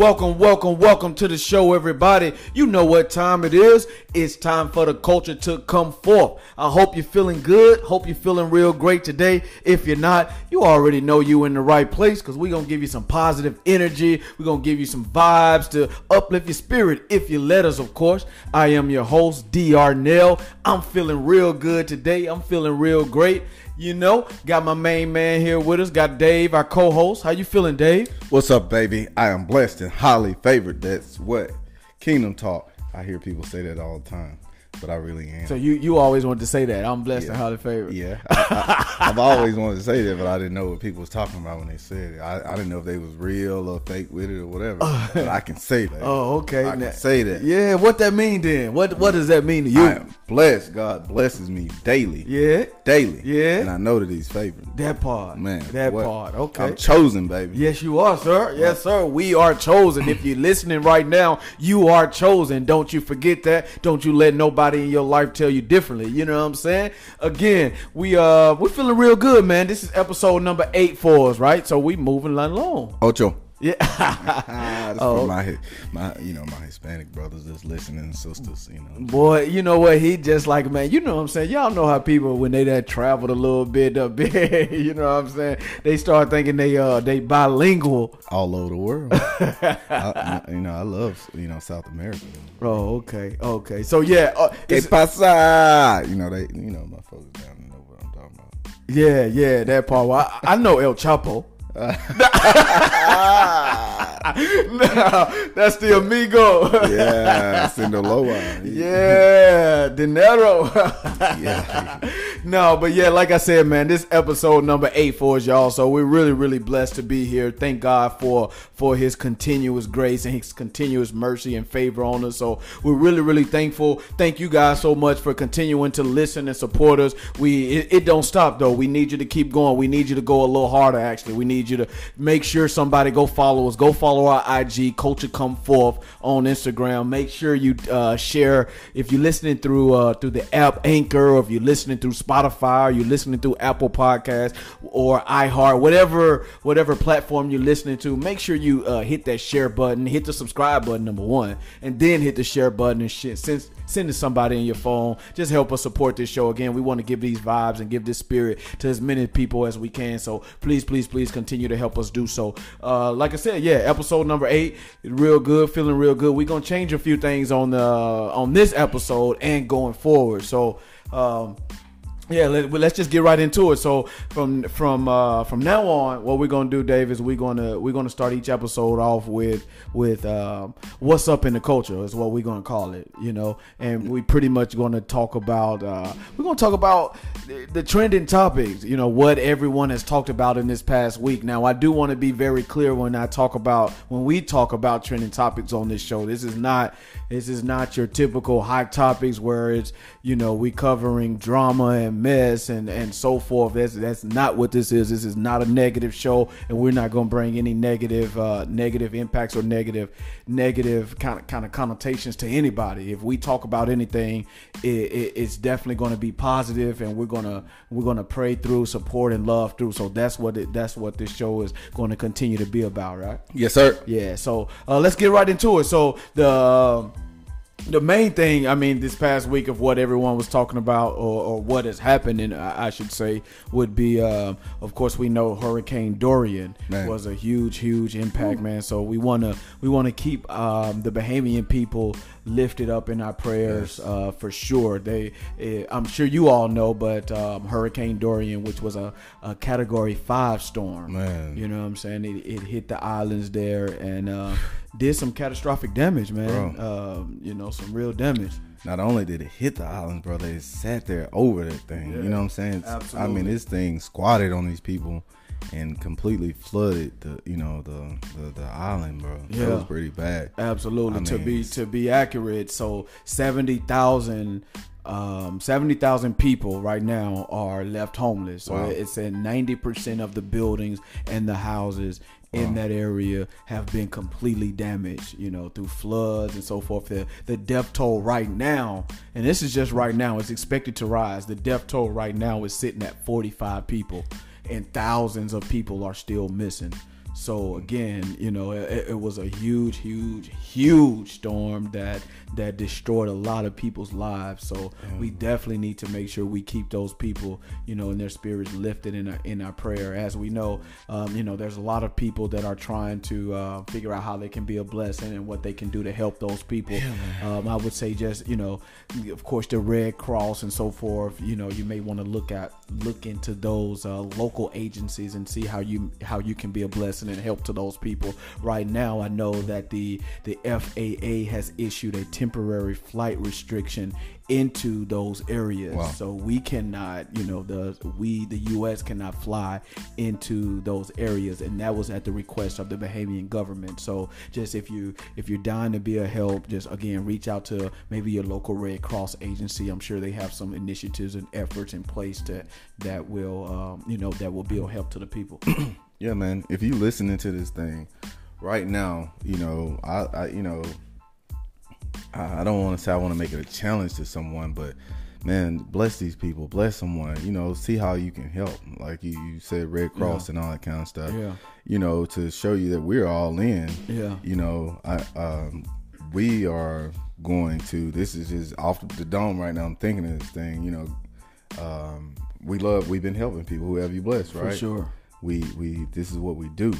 Welcome, welcome, welcome to the show, everybody. You know what time it is. It's time for the culture to come forth. I hope you're feeling good. Hope you're feeling real great today. If you're not, you already know you in the right place because we're going to give you some positive energy. We're going to give you some vibes to uplift your spirit if you let us, of course. I am your host, DR Nell. I'm feeling real good today. I'm feeling real great. You know, got my main man here with us. Got Dave, our co-host. How you feeling, Dave? What's up, baby? I am blessed and highly favored. That's what Kingdom Talk. I hear people say that all the time but I really am. So you you always wanted to say that I'm blessed yeah. and highly favored. Yeah, I, have always wanted to say that, but I didn't know what people was talking about when they said it. I, I didn't know if they was real or fake with it or whatever. but I can say that. Oh, okay. I can say that. Yeah, what that mean then? What what does that mean to you? I am blessed. God blesses me daily. Yeah, daily. Yeah, and I know that He's favored. That part, man. That what? part. Okay, I'm chosen, baby. Yes, you are, sir. Yes, sir. We are chosen. if you're listening right now, you are chosen. Don't you forget that. Don't you let nobody in your life tell you differently. You know what I'm saying? Again, we uh we're feeling real good, man. This is episode number eight for us, right? So we moving along. Ocho. Yeah. oh. my my you know my Hispanic brothers that's listening sisters, you know. Boy, you know what? He just like man, you know what I'm saying? Y'all know how people when they that traveled a little bit a bit, you know what I'm saying? They start thinking they uh they bilingual all over the world. I, you know, I love you know South America. Oh, okay, okay. So yeah, uh, que pasa? You know they, you know my folks down know what I'm talking about. Yeah, yeah, that part. Well, I, I know El Chapo. no, that's the amigo. yeah, Sinaloa. Yeah, dinero. yeah. No, but yeah, like I said, man, this episode number eight for us, y'all. So we're really, really blessed to be here. Thank God for for His continuous grace and His continuous mercy and favor on us. So we're really, really thankful. Thank you guys so much for continuing to listen and support us. We it, it don't stop though. We need you to keep going. We need you to go a little harder. Actually, we need you to make sure somebody go follow us. Go follow our IG, Culture Come Forth on Instagram. Make sure you uh, share if you're listening through uh, through the app Anchor, or if you're listening through Spotify, or you're listening through Apple Podcast or iHeart, whatever whatever platform you're listening to. Make sure you uh, hit that share button, hit the subscribe button number one, and then hit the share button and shit. Since sending somebody in your phone. Just help us support this show. Again, we want to give these vibes and give this spirit to as many people as we can. So please, please, please continue to help us do so. Uh, like I said, yeah, episode number eight, real good, feeling real good. We're gonna change a few things on the on this episode and going forward. So. Um, yeah, let, us just get right into it. So from from uh, from now on, what we're gonna do, Dave, is we're gonna we're gonna start each episode off with with um, what's up in the culture is what we're gonna call it, you know, and we pretty much gonna talk about uh, we're gonna talk about the, the trending topics, you know, what everyone has talked about in this past week. Now, I do want to be very clear when I talk about when we talk about trending topics on this show. This is not this is not your typical hot topics where it's you know we covering drama and mess and and so forth. That's that's not what this is. This is not a negative show, and we're not going to bring any negative uh, negative impacts or negative negative kind of kind of connotations to anybody. If we talk about anything, it, it, it's definitely going to be positive, and we're gonna we're gonna pray through, support, and love through. So that's what it, that's what this show is going to continue to be about, right? Yes, sir. Yeah. So uh, let's get right into it. So the the main thing, I mean, this past week of what everyone was talking about, or, or what has happened, and I should say, would be, uh, of course, we know Hurricane Dorian man. was a huge, huge impact, man. So we wanna we wanna keep um, the Bahamian people lifted up in our prayers yes. uh, for sure. They, uh, I'm sure you all know, but um, Hurricane Dorian, which was a, a, Category Five storm, man, you know what I'm saying? It, it hit the islands there and uh, did some catastrophic damage, man. Um, you know, some real damage. Not only did it hit the islands, bro, they sat there over that thing. Yeah, you know what I'm saying? Absolutely. I mean, this thing squatted on these people and completely flooded the you know the the, the island, bro. Yeah, it was pretty bad. Absolutely. I to mean, be to be accurate, so seventy thousand. Um, 70,000 people right now are left homeless. So wow. it's at 90% of the buildings and the houses in wow. that area have been completely damaged, you know, through floods and so forth. The, the death toll right now, and this is just right now, it's expected to rise. The death toll right now is sitting at 45 people and thousands of people are still missing. So again, you know, it, it, was a huge, huge, huge storm that that destroyed a lot of people's lives. So we definitely need to make sure we keep those people, you know, in their spirits lifted in our in our prayer. As we know, um, you know, there's a lot of people that are trying to uh, figure out how they can be a blessing and what they can do to help those people. Yeah, um, I would say just you know, of course, the Red Cross and so forth. You know, you may want to look at look into those uh, local agencies and see how you how you can be a blessing and help to those people. Right now, I know that the the FAA has issued a temporary flight restriction into those areas. Wow. So we cannot, you know, the we the US cannot fly into those areas and that was at the request of the Bahamian government. So just if you if you're dying to be a help, just again reach out to maybe your local Red Cross agency. I'm sure they have some initiatives and efforts in place that that will um, you know that will be a help to the people. yeah, man. If you listening to this thing right now, you know, I, I you know I don't want to say I want to make it a challenge to someone, but man, bless these people, bless someone. You know, see how you can help. Like you, you said, Red Cross yeah. and all that kind of stuff. Yeah. You know, to show you that we're all in. Yeah. You know, I um, we are going to. This is just off the dome right now. I'm thinking of this thing. You know, um, we love. We've been helping people. Whoever you bless, right? For sure. We we this is what we do.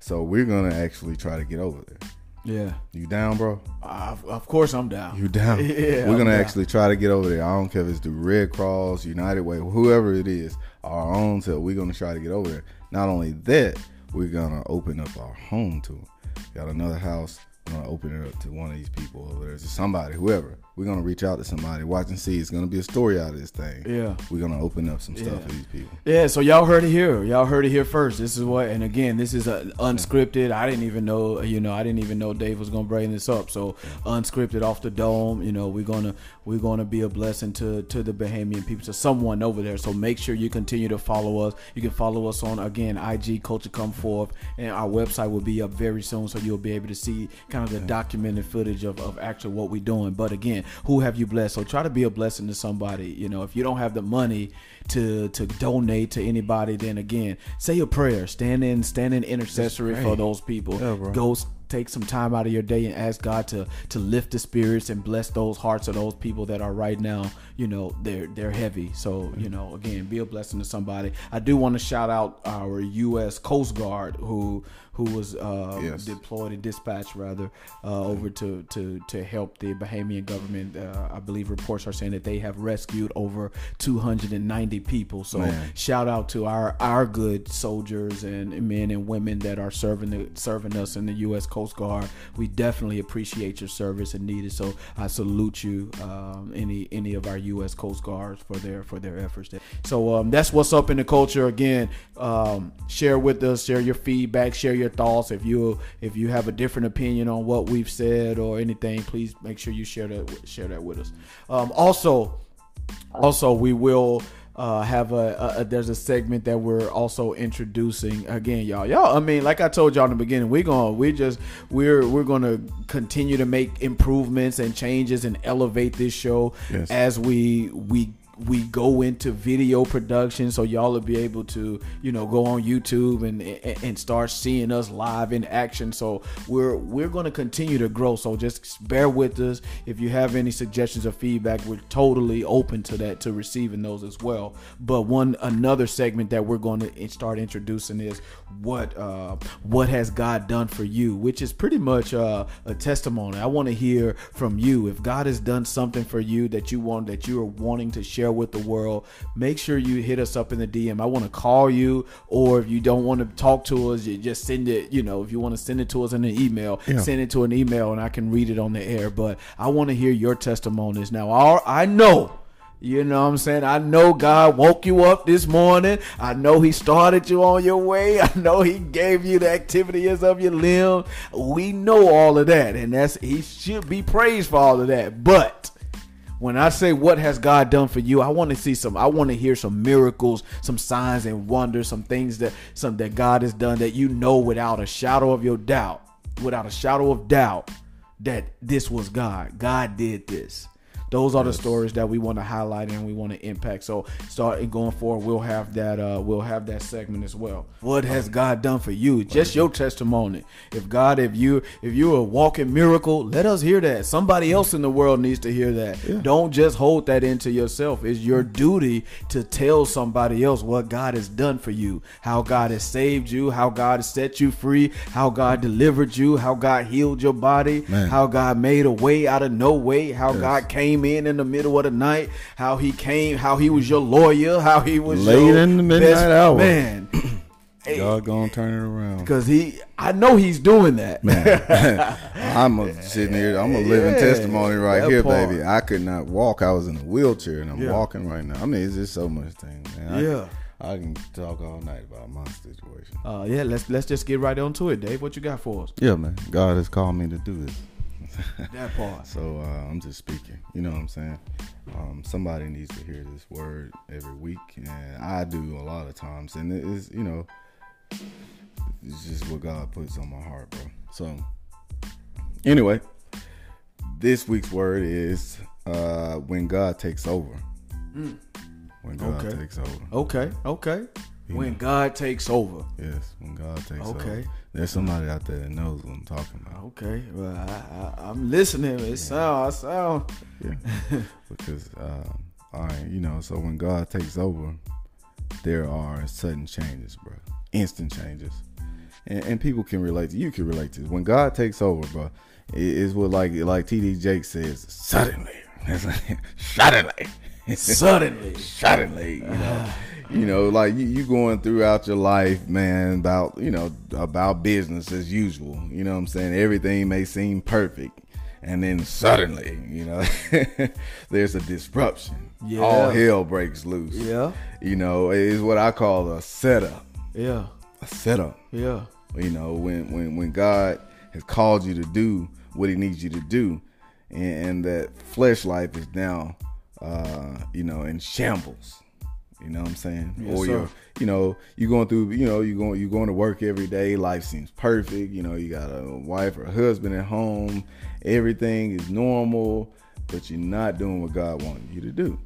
So we're gonna actually try to get over there. Yeah. You down, bro? Uh, of course I'm down. You down? yeah. We're gonna actually try to get over there. I don't care if it's the Red Cross, United Way, whoever it is, our own self. We're gonna try to get over there. Not only that, we're gonna open up our home to them. Got another house. We're gonna open it up to one of these people over there, to somebody, whoever we're gonna reach out to somebody, watch and see. It's gonna be a story out of this thing. Yeah, we're gonna open up some stuff yeah. for these people. Yeah, so y'all heard it here. Y'all heard it here first. This is what, and again, this is a unscripted. I didn't even know, you know, I didn't even know Dave was gonna bring this up. So unscripted off the dome. You know, we're gonna we're gonna be a blessing to to the Bahamian people, to someone over there. So make sure you continue to follow us. You can follow us on again IG Culture Come Forth, and our website will be up very soon, so you'll be able to see kind of the documented footage of of actually what we're doing. But again, who have you blessed? So try to be a blessing to somebody. You know, if you don't have the money to to donate to anybody, then again, say a prayer. Stand in, stand in intercessory for those people. Yeah, Go take some time out of your day and ask God to to lift the spirits and bless those hearts of those people that are right now, you know, they're they're heavy. So, you know, again, be a blessing to somebody. I do want to shout out our US Coast Guard who who was uh, yes. deployed and dispatched rather uh, over to, to to help the Bahamian government. Uh, I believe reports are saying that they have rescued over 290 people. So Man. shout out to our our good soldiers and men and women that are serving the, serving us in the U.S. Coast Guard. We definitely appreciate your service and need it. So I salute you, um, any any of our U.S. Coast Guards for their for their efforts. So um, that's what's up in the culture. Again, um, share with us, share your feedback, share your your thoughts. If you if you have a different opinion on what we've said or anything, please make sure you share that share that with us. Um, also, also we will. Uh, have a, a, there's a segment that we're also introducing again y'all y'all i mean like i told y'all in the beginning we're gonna we just we're we're gonna continue to make improvements and changes and elevate this show yes. as we we we go into video production so y'all will be able to you know go on youtube and and start seeing us live in action. So we're we're going to continue to grow. So just bear with us. If you have any suggestions or feedback we're totally open to that to receiving those as well. But one another segment that we're going to start introducing is what uh what has god done for you which is pretty much uh, a testimony. I want to hear from you. If god has done something for you that you want that you are wanting to share share with the world, make sure you hit us up in the DM. I want to call you, or if you don't want to talk to us, you just send it. You know, if you want to send it to us in an email, yeah. send it to an email, and I can read it on the air. But I want to hear your testimonies. Now, I know. You know what I'm saying? I know God woke you up this morning. I know He started you on your way. I know He gave you the activities of your limb. We know all of that. And that's He should be praised for all of that. But when I say what has God done for you, I want to see some I want to hear some miracles, some signs and wonders, some things that some that God has done that you know without a shadow of your doubt, without a shadow of doubt that this was God. God did this. Those are the stories that we want to highlight and we want to impact. So starting going forward, we'll have that uh, we'll have that segment as well. What has God done for you? Just your testimony. If God, if you if you're a walking miracle, let us hear that. Somebody else in the world needs to hear that. Don't just hold that into yourself. It's your duty to tell somebody else what God has done for you, how God has saved you, how God has set you free, how God delivered you, how God healed your body, Man. how God made a way out of no way, how God came in in the middle of the night, how He came, how He was your lawyer, how He was Late your in the midnight best hour. Man, y'all gonna turn it around. Because he, I know he's doing that. Man, I'm a, sitting here. I'm a living Yeah, testimony right here, part. baby. I could not walk. I was in a wheelchair, and I'm Yeah. walking right now. I mean, it's just so much things, man. I, Yeah. I can talk all night about my situation. Uh, yeah, let's let's just get right on to it, Dave. What you got for us? Yeah, man. God has called me to do this. That part. So uh, I'm just speaking. You know what I'm saying? Um, somebody needs to hear this word every week, and I do a lot of times. And it is, you know, it's just what God puts on my heart, bro. So anyway, this week's word is uh, when God takes over. When God Okay. takes over. Okay, okay. You When know. God takes over. Yes, when God takes over. Okay. There's somebody out there that knows what I'm talking about. Okay, well, I, I'm listening. It sound, I sound. Yeah, because um, all right, you know, so when God takes over, there are sudden changes, bro, instant changes, and, and people can relate. to You can relate to this. When God takes over, bro, it is what like like TD Jake says, suddenly, It's like, suddenly, Suddenly. suddenly, you know. You know, like you, you going throughout your life, man, about, you know, about business as usual. You know what I'm saying? Everything may seem perfect. And then suddenly, you know, there's a disruption. Yeah. All hell breaks loose. Yeah, You know, it is what I call a setup. yeah, A setup. yeah. You know, when when when God has called you to do what He needs you to do, and, and that flesh life is now, uh, you know, in shambles. You know what I'm saying? Yes, or you're, you know, you're going through, you know, you're going, you're going to work every day. Life seems perfect. You know, you got a wife or a husband at home. Everything is normal, but you're not doing what God wanted you to do.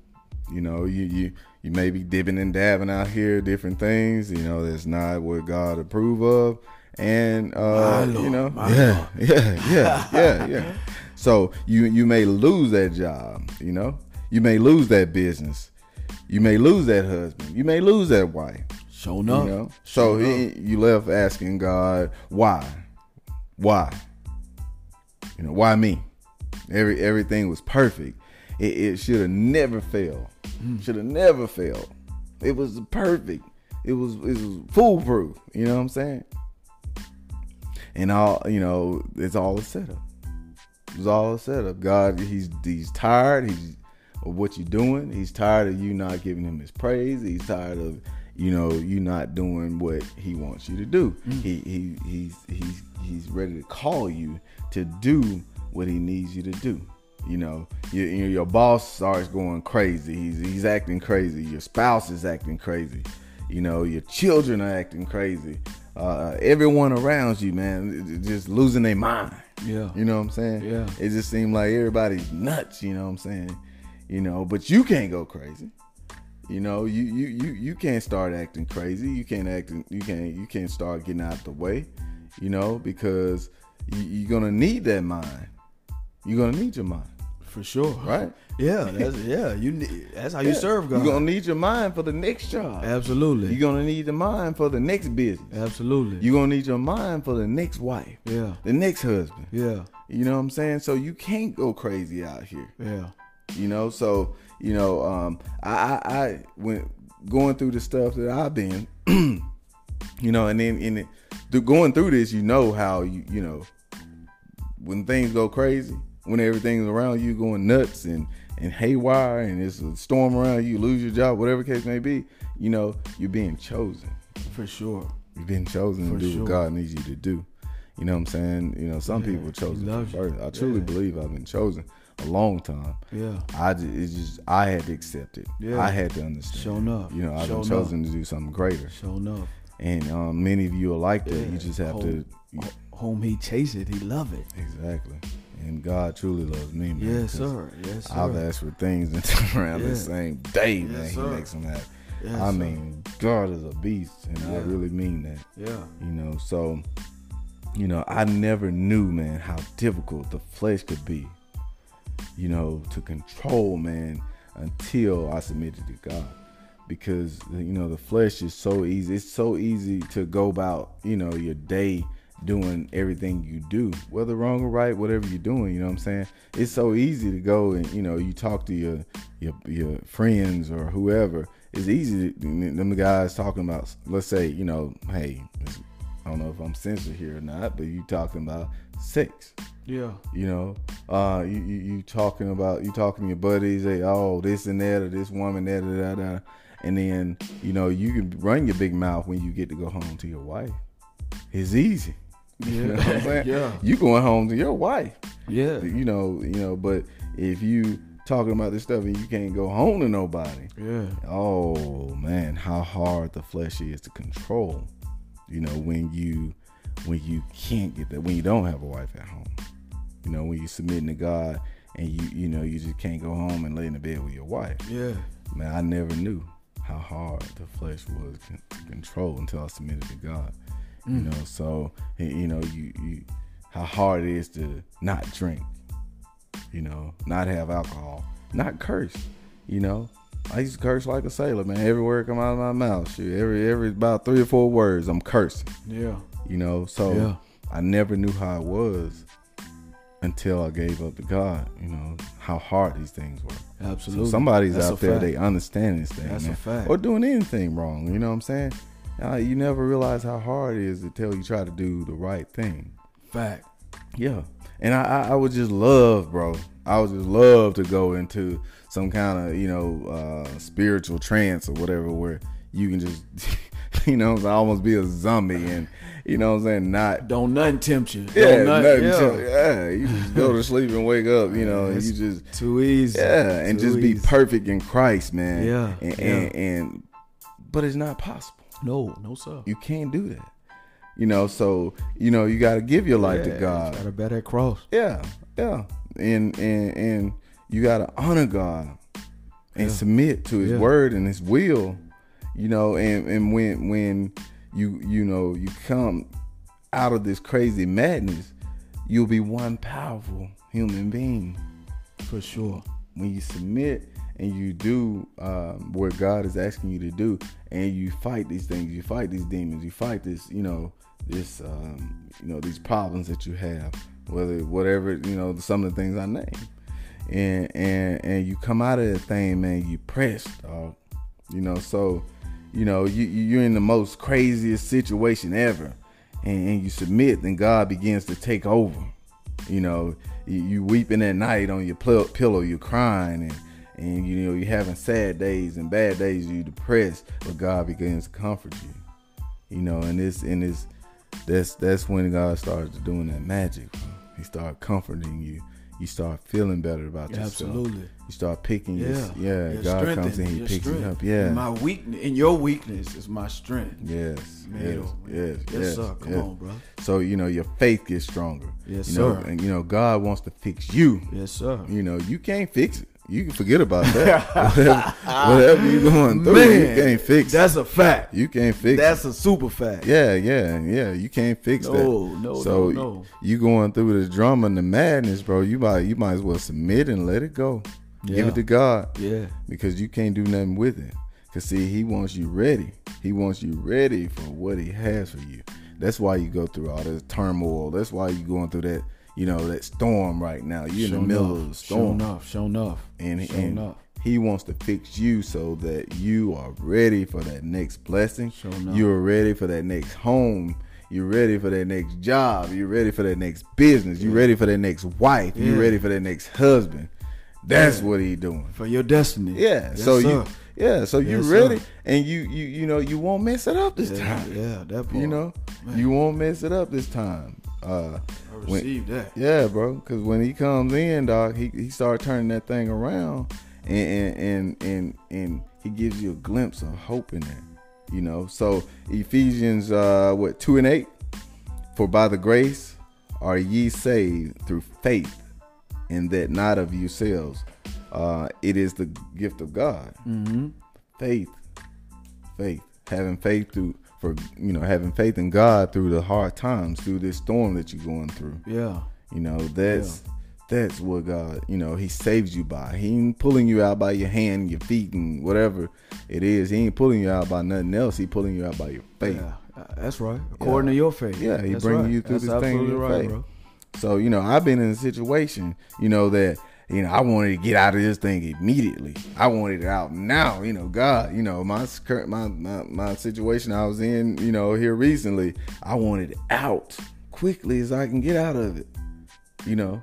You know, you you you may be dipping and dabbing out here, different things. You know, that's not what God approve of, and uh, Lord, you know, yeah, yeah, yeah, yeah, yeah. So you you may lose that job. You know, you may lose that business. You may lose that husband. You may lose that wife. Show You know, so he, you left asking God why, why, you know, why me? Every everything was perfect. It, it should have never failed. Should have never failed. It was perfect. It was it was foolproof. You know what I'm saying? And all you know, it's all a setup. It's all a setup. God, he's he's tired. He's of what you're doing. He's tired of you not giving him his praise. He's tired of you know you not doing what he wants you to do. He he he's he's he's ready to call you to do what he needs you to do. You know, your your, your boss starts going crazy. He's he's acting crazy. Your spouse is acting crazy. You know, your children are acting crazy. Uh, everyone around you, man, just losing their mind. Yeah. You know what I'm saying? Yeah. It just seemed like everybody's nuts, you know what I'm saying? You know, but you can't go crazy. You know, you you you you can't start acting crazy. You can't act you can't you can't start getting out the way, you know, because you, you're gonna need that mind. You're gonna need your mind, For sure. right? Yeah, that's yeah. You need, that's how you serve God. You're gonna need your mind for the next job. Absolutely. You're gonna need the mind for the next business. Absolutely. You're gonna need your mind for the next wife, yeah. the next husband. Yeah. You know what I'm saying? So you can't go crazy out here. Yeah. You know so you know um i i, I went going through the stuff that i've been you know and then in it going through this you know how you you know when things go crazy when everything's around you going nuts and and haywire and it's a storm around you, lose your job whatever case may be you know you're being chosen For sure. You've been chosen For to do sure. what God needs you to do. You know what I'm saying? You know, some Yeah, people chosen he from loves you. I truly Yeah. believe I've been chosen a long time. Yeah. I just, just I had to accept it. Yeah. I had to understand. Sure enough. You know, I've Sure chosen to do something greater, Show enough. and um, many of you are like that. Yeah. You just have to. You, whom he it, he love it. Exactly. And God truly loves me, man. Yes, sir. Yes, sir. I've asked for things and turn around Yeah. the same day, Yes, man. he makes them happen. Yes, I sir. mean, God is a beast, and I really mean that. yeah. You know, so you know, I never knew, man, how difficult the flesh could be. You know, to control, man, until I submitted to God. Because you know, the flesh is so easy. It's so easy to go about, you know, your day doing everything you do, whether wrong or right, whatever you're doing. You know what I'm saying? It's so easy to go and you know, you talk to your your your friends or whoever. It's easy. To, them guys talking about, let's say, you know, hey, I don't know if I'm censored here or not, but you talking about sex. Yeah. You know, uh, you, you you talking about you talking to your buddies, they oh this and that or this woman that da, da, da. and then you know you can run your big mouth when you get to go home to your wife. It's easy. You know what I'm saying? Yeah. You going home to your wife. Yeah. You know, you know, but if you talking about this stuff and you can't go home to nobody, Yeah. oh man, how hard the flesh is to control. You know, when you when you can't get that, when you don't have a wife at home. You know, when you're submitting to God and you you know you just can't go home and lay in the bed with your wife. Yeah. Man, I never knew how hard the flesh was to control until I submitted to God. You mm. know, so you know you you how hard it is to not drink. You know, not have alcohol, not curse. You know, I used to curse like a sailor, man. Every word come out of my mouth, shit. Every every about three or four words, I'm cursing. Yeah. You know, so Yeah. I never knew how it was until I gave up to God. You know how hard these things were. Absolutely. So somebody's That's out there, fact. they understand this thing, That's a fact. Or doing anything wrong. You know what I'm saying? Uh, you never realize how hard it is until you try to do the right thing. fact. Yeah. And I, I, I would just love, bro. I would just love to go into some kind of, you know, uh, spiritual trance or whatever where you can just, you know, almost be a zombie and, you know what I'm saying, not Don't nothing tempt you. yeah, Don't nothing. yeah. to- yeah, you just go to sleep and wake up, you know, It's you just Too easy. yeah, and Too just be perfect in Christ, man. Yeah, and, yeah. And, and but it's not possible. No, no, sir. You can't do that. You know, so you know you got to give your life Yeah, to God. Gotta bear that cross. Yeah, yeah, and and and you got to honor God and Yeah. submit to His word and His will. You know, and and when when you you know you come out of this crazy madness, you'll be one powerful human being. For sure. when you submit and you do um, what God is asking you to do, and you fight these things, you fight these demons, you fight this, you know, this, um, you know, these problems that you have, whether whatever, you know, some of the things I name, and and and you come out of that thing, man, you pressed, dog, you know, so, you know, you you- you're in the most craziest situation ever, and, and you submit, then God begins to take over. You know you, you weeping at night on your pl- pillow you're crying and and you know you're having sad days and bad days you're depressed but god begins to comfort you. You know and this and this that's that's when god starts doing that magic. He start comforting you you start feeling better about yourself Absolutely. you start picking Yeah. your yeah Your god comes and in he picks you up yeah My weakness in your weakness is my strength. yes Man, yes yes yes, Yes, sir. Come yes. on, bro. so you know your faith gets stronger Yes, you know sir. and you know god wants to fix you Yes, sir. you know, you can't fix it. You can forget about that. whatever, whatever you're going through, you Man, can't fix. That's a fact. You can't fix That's it. a super fact. Yeah, yeah, yeah. You can't fix that. No, no, so no, no. you going through the drama and the madness, bro. You might you might as well submit and let it go. Give it to God Yeah. because you can't do nothing with it. Cause see, He wants you ready. He wants you ready for what He has for you. That's why you go through all this turmoil. That's why you going through that, you know, that storm right now. You're in the middle of the Show storm enough. Show enough. and, Show and enough. he wants to fix you so that you are ready for that next blessing. Enough. You're ready for that next home. You're ready for that next job. You're ready for that next business. You're ready for that next wife. You're ready for that next husband. That's Yeah. what he doing. For your destiny. Yeah. Yes, so sir. you yeah, so you're Yes, ready sir. and you you you know you won't mess it up this Yeah, time. yeah, that part. You know, Man. you won't mess it up this time. Uh I when- that. yeah, bro. Because when he comes in, dog, he he start turning that thing around, and and and and, and he gives you a glimpse of hope in there. You know, so Ephesians uh what two and eight. For by the grace are ye saved through faith, and that not of yourselves. Uh, it is the gift of God. Mm-hmm. Faith, faith, having faith through for you know having faith in God through the hard times, through this storm that you're going through. Yeah. You know that's that's what God, you know, He saves you by. He ain't pulling you out by your hand, your feet, and whatever it is. He ain't pulling you out by nothing else. He pulling you out by your faith. Yeah. Uh, That's right. According to your faith. Yeah, he That's bringing right. you through That's this thing right, faith. bro. So you know, I've been in a situation, you know, that you know I wanted to get out of this thing immediately. I wanted it out now. You know, God, you know, my current my my, my situation I was in, you know, here recently. I wanted out quickly as I can get out of it. You know,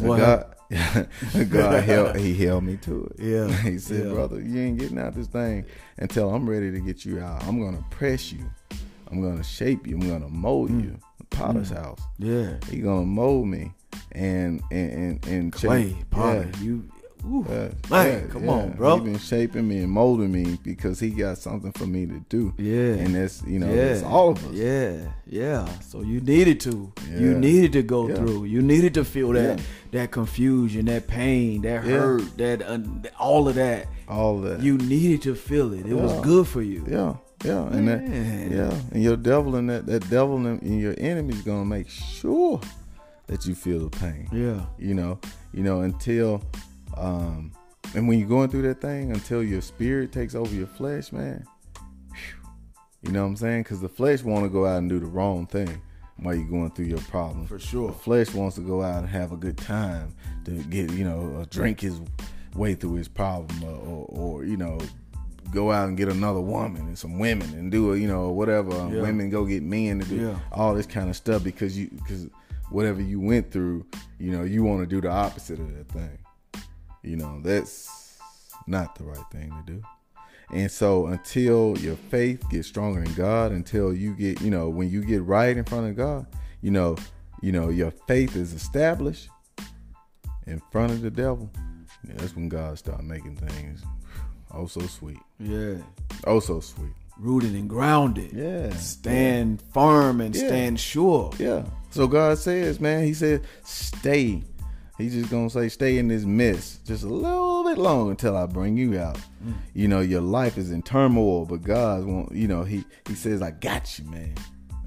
What God, God he held me to it. Yeah, he said, yeah. brother, you ain't getting out this thing until I'm ready to get you out. I'm gonna press you. I'm gonna shape you. I'm gonna mold Mm. you. Potter's house. Yeah. He gonna mold me and and and, and Clay, Potter, yeah, you. Ooh, yeah, man, yeah, come on, bro. He's been shaping me and molding me because he got something for me to do. Yeah. and that's you know that's all of us. Yeah, yeah. So you needed to. You needed to go through. You needed to feel that that confusion, that pain, that hurt, that uh, all of that. all of that. You needed to feel it. It was good for you. Yeah, yeah, and that, yeah, and your devil and that that devil and, and your enemy's gonna make sure that you feel the pain. Yeah. You know, you know until, um, and when you're going through that thing, until your spirit takes over your flesh, man. You know what I'm saying? Because the flesh want to go out and do the wrong thing while you're going through your problem. For sure. The flesh wants to go out and have a good time to get, you know, drink his way through his problem or, or, or, you know, go out and get another woman and some women and do, a, you know, whatever. Yeah. Women go get men to do Yeah. all this kind of stuff because you, because whatever you went through, you know, you want to do the opposite of that thing. You know, that's not the right thing to do. And so until your faith gets stronger in God, until you get, you know, when you get right in front of God, you know, you know, your faith is established in front of the devil. yeah, that's when God start making things oh so sweet. Yeah. Oh so sweet. Rooted and grounded. Yeah. Stand firm and Yeah. stand sure. Yeah. So God says, man, He said, stay. He's just gonna say, stay in this mess just a little bit longer until I bring you out. Mm. You know, your life is in turmoil, but God won't. You know, He He says, I got you, man.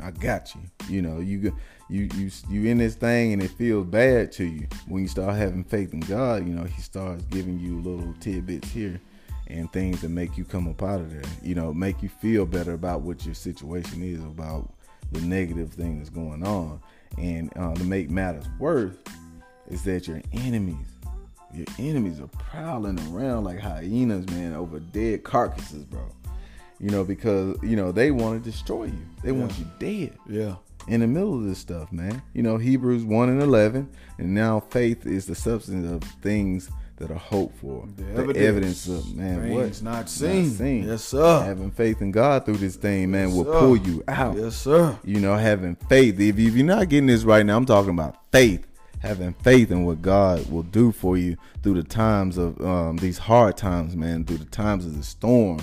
I got you. You know, you you you you in this thing and it feels bad to you. When you start having faith in God, you know, He starts giving you little tidbits here and things that make you come up out of there. You know, make you feel better about what your situation is, about the negative thing that's going on. And uh, to make matters worse, is that your enemies, your enemies are prowling around like hyenas, man, over dead carcasses, bro. You know, because you know they want to destroy you. They want you dead Yeah. in the middle of this stuff, man. You know, Hebrews 1 and 11, and now faith is the substance of things that are hoped for. The, evidence, of, man, what? not seen. seen. Yes, sir. Having faith in God through this thing, man, will sir. pull you out. Yes, sir. You know, having faith. If, if you're not getting this right now, I'm talking about faith. Having faith in what God will do for you through the times of um, these hard times, man, through the times of the storm.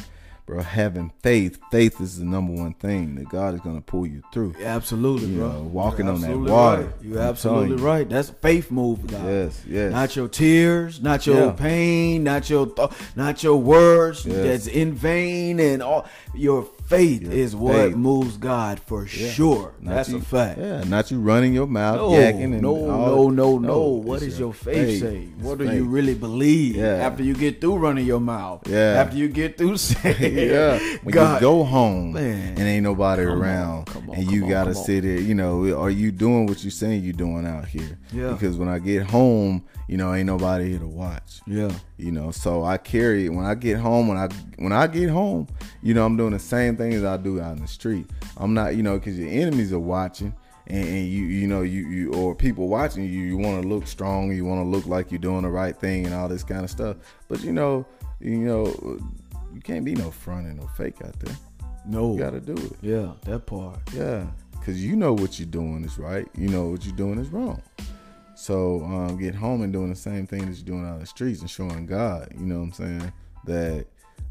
Bro, having faith, faith is the number one thing that God is going to pull you through. Absolutely, You bro. know, walking on that water. Right. You're I'm absolutely you. right. That's a faith move, God. Yes, yes. Not your tears, not your Yeah. pain, not your th- not your words Yes. that's in vain, and all your faith Your is what faith. moves God for Yeah. sure. Not That's you- a fact. Yeah, not you running your mouth, No, yakking, and no, all- no, no, no. What does your faith, say? What do faith. you really believe Yeah. after you get through running your mouth? Yeah. After you get through saying, yeah, when God, you go home Man. and ain't nobody Come on, around, come on, and you gotta on. sit there, you know, are you doing what you saying you doing out here? Yeah. Because when I get home, you know, ain't nobody here to watch. Yeah. You know, so I carry it when I get home. When I when I get home, you know, I'm doing the same thing as I do out in the street. I'm not, you know, because your enemies are watching, and, and you, you know, you, you or people watching you. You want to look strong. You want to look like you're doing the right thing and all this kind of stuff. But you know, you know, you can't be no front and no fake out there. No. You got to do it. Yeah, that part. Yeah, because you know what you're doing is right. You know what you're doing is wrong. So um, get home and doing the same thing that you're doing out in the streets and showing God. You know what I'm saying? That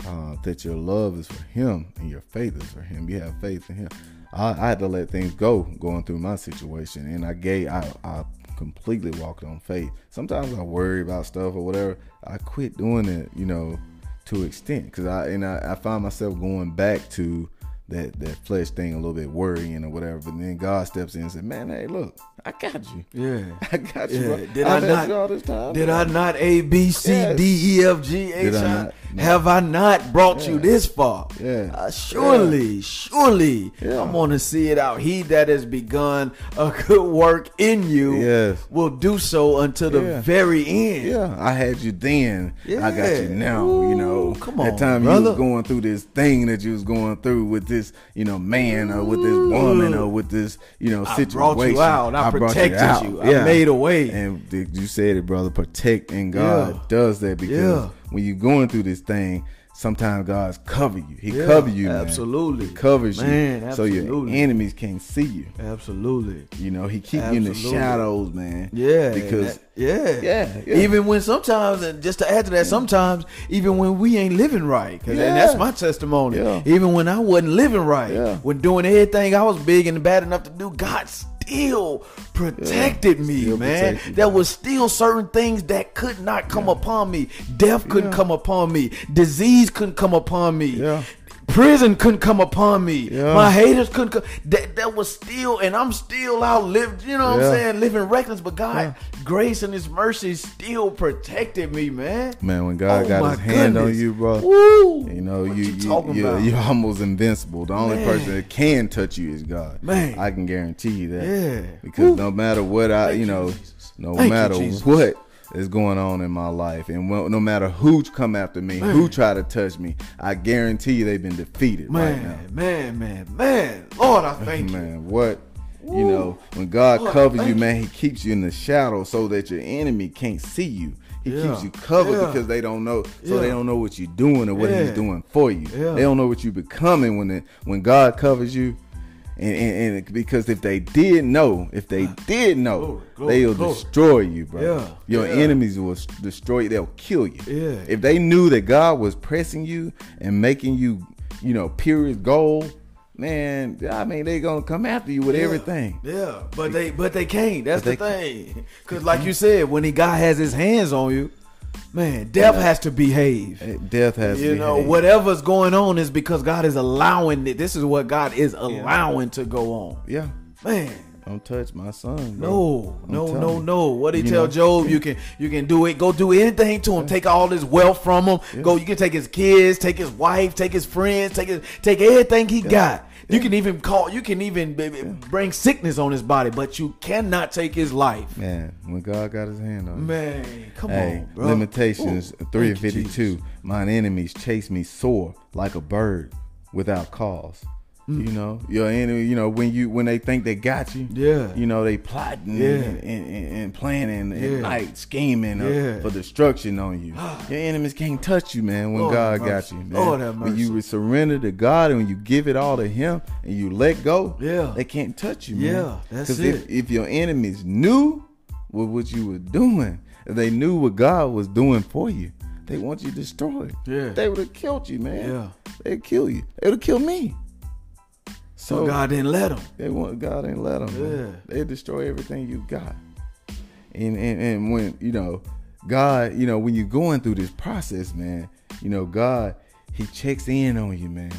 uh, that your love is for Him and your faith is for Him. You have faith in Him. I, I had to let things go going through my situation, and I gave I, I completely walked on faith. Sometimes I worry about stuff or whatever. I quit doing it, you know, to extent because I and I, I find myself going back to that that flesh thing a little bit worrying or whatever. But then God steps in and said, "Man, hey, look, I got you. Yeah, I got you. Yeah. Did I've I not- you all this time? Did I not A B C Yes. D E F G H Did I I? No. Have I not brought you this far? Yeah. Uh, surely, surely, Yeah. I'm going to see it out. He that has begun a good work in you Yes. will do so until the Yeah. very end. Yeah, I had you then. I got you now. you know, Ooh, come on, That time you was going through this thing that you was going through with this, you know, man or with this woman or with this, you know, I situation. brought you out. I, brought protected you. I made a way. And you said it, brother. Protect and God Yeah. does that because Yeah. when you're going through this thing, sometimes God's cover you. He Yeah, cover you, man. absolutely. He covers Man, you, so your enemies can't see you. Absolutely. You know, He keep you in the shadows, man. Yeah, because that- yeah, Yeah, yeah. Even when sometimes, and just to add to that, sometimes even when we ain't living right, 'cause- and that's my testimony. Yeah. Even when I wasn't living right, Yeah. when doing everything I was big and bad enough to do, God still protected me, Still man. protect you, there was still certain things that could not come upon me. Death couldn't Yeah. come upon me. Disease couldn't come upon me. Yeah. Prison couldn't come upon me. Yeah. My haters couldn't come. That, that was still, and I'm still out living, you know what Yeah. I'm saying? Living reckless, but God, grace and His mercy still protected me, man. Man, when God Oh, got his hand on you, bro, Woo! you know What you you you talking you about? you're almost invincible. The only Man. person that can touch you is God. Man. I can guarantee you that. Yeah. Because Woo. no matter what I, Thank you you, know, Jesus. no Thank matter Jesus. what is going on in my life, and no matter who come after me, who try to touch me, I guarantee you they've been defeated right now. Man, man, man, man. Lord, I thank you. Man, what you know, when God Lord, covers you, man, He keeps you in the shadow so that your enemy can't see you. He Yeah. keeps you covered Yeah. because they don't know, so Yeah. they don't know what you're doing or what. He's doing for you. They don't know what you're becoming when it, when God covers you. And, and, and because if they did know, if they ah, did know, Glory, glory, they'll glory. destroy you, bro. Yeah, Your yeah. enemies will destroy you. They'll kill you. Yeah. If they knew that God was pressing you and making you, you know, pure as gold, man, I mean, they gonna come after you with everything. Yeah, but they but they can't. That's the they thing. Cause like you said, when he God has his hands on you, man, death has to behave. Eh, Death has to You know, behave. whatever's going on is because God is allowing it. This is what God is allowing to go on. Yeah, Man. Don't touch my son. Bro. No, no, no, no. What he You tell know? Job? You can you can do it. Go do anything to him. Take all his wealth from him. Go. You can take his kids, take his wife, take his friends, take his take everything he got. You can even call. You can even bring sickness on his body, but you cannot take his life. Man, when God got his hand on you. Man, come Hey, on, bro. Lamentations Ooh, three and fifty two. Mine enemies chase me sore like a bird without cause. Mm. You know, your enemy. You know when you when they think they got you. Yeah. You know they plotting Yeah. and, and, and, planning Yeah. and like scheming uh, Yeah. for destruction on you. Your enemies can't touch you, man. When Lord God got you, man. Lord have When you surrender to God and when you give it all to Him and you let go, Yeah. they can't touch you, man. Yeah, that's 'Cause it. If, if your enemies knew what what you were doing, if they knew what God was doing for you, they want you destroyed. Yeah. They would have killed you, man. Yeah. They'd kill you. They would have killed me. So God didn't let them. They want God didn't let them. Yeah. They destroy everything you got. And, and and when you know God, you know when you're going through this process, man, you know God, He checks in on you, man.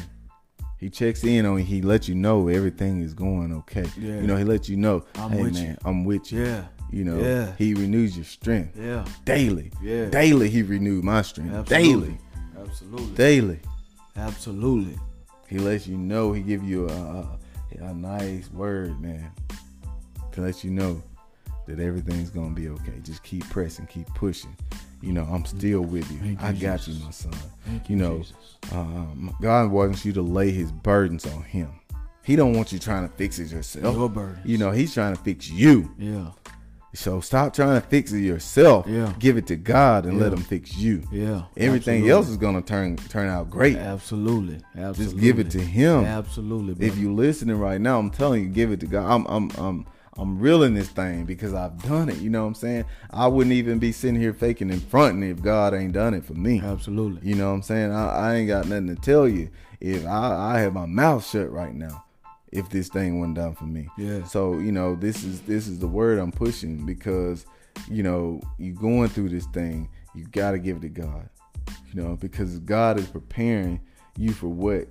He checks in on you. He lets you know everything is going okay. Yeah. You know He lets you know, I'm hey with man, you. I'm with you. Yeah. You know, Yeah. He renews your strength Yeah. daily. Yeah. Daily He renewed my strength. Absolutely. Daily, Absolutely. daily. Absolutely. He lets you know. He give you a, a, nice word, man, to let you know that everything's gonna be okay. Just keep pressing, keep pushing. You know, I'm still with you. You, I got Jesus. you, my son. Thank you you, know, um, God wants you to lay His burdens on Him. He don't want you trying to fix it yourself. Your burdens. You know, He's trying to fix you. Yeah. So stop trying to fix it yourself. Yeah. Give it to God and let Him fix you. Yeah. Everything Absolutely. else is gonna turn turn out great. Absolutely. Absolutely. Just give it to Him. Absolutely. If brother. you listening right now, I'm telling you, give it to God. I'm I'm I'm I'm reeling this thing because I've done it. You know what I'm saying? I wouldn't even be sitting here faking and fronting if God ain't done it for me. Absolutely. You know what I'm saying? I, I ain't got nothing to tell you. If I, I have my mouth shut right now. If this thing wasn't done for me. Yeah. So you know, this is this is the word I'm pushing because you know you're going through this thing, you got to give it to God. You know, because God is preparing you for what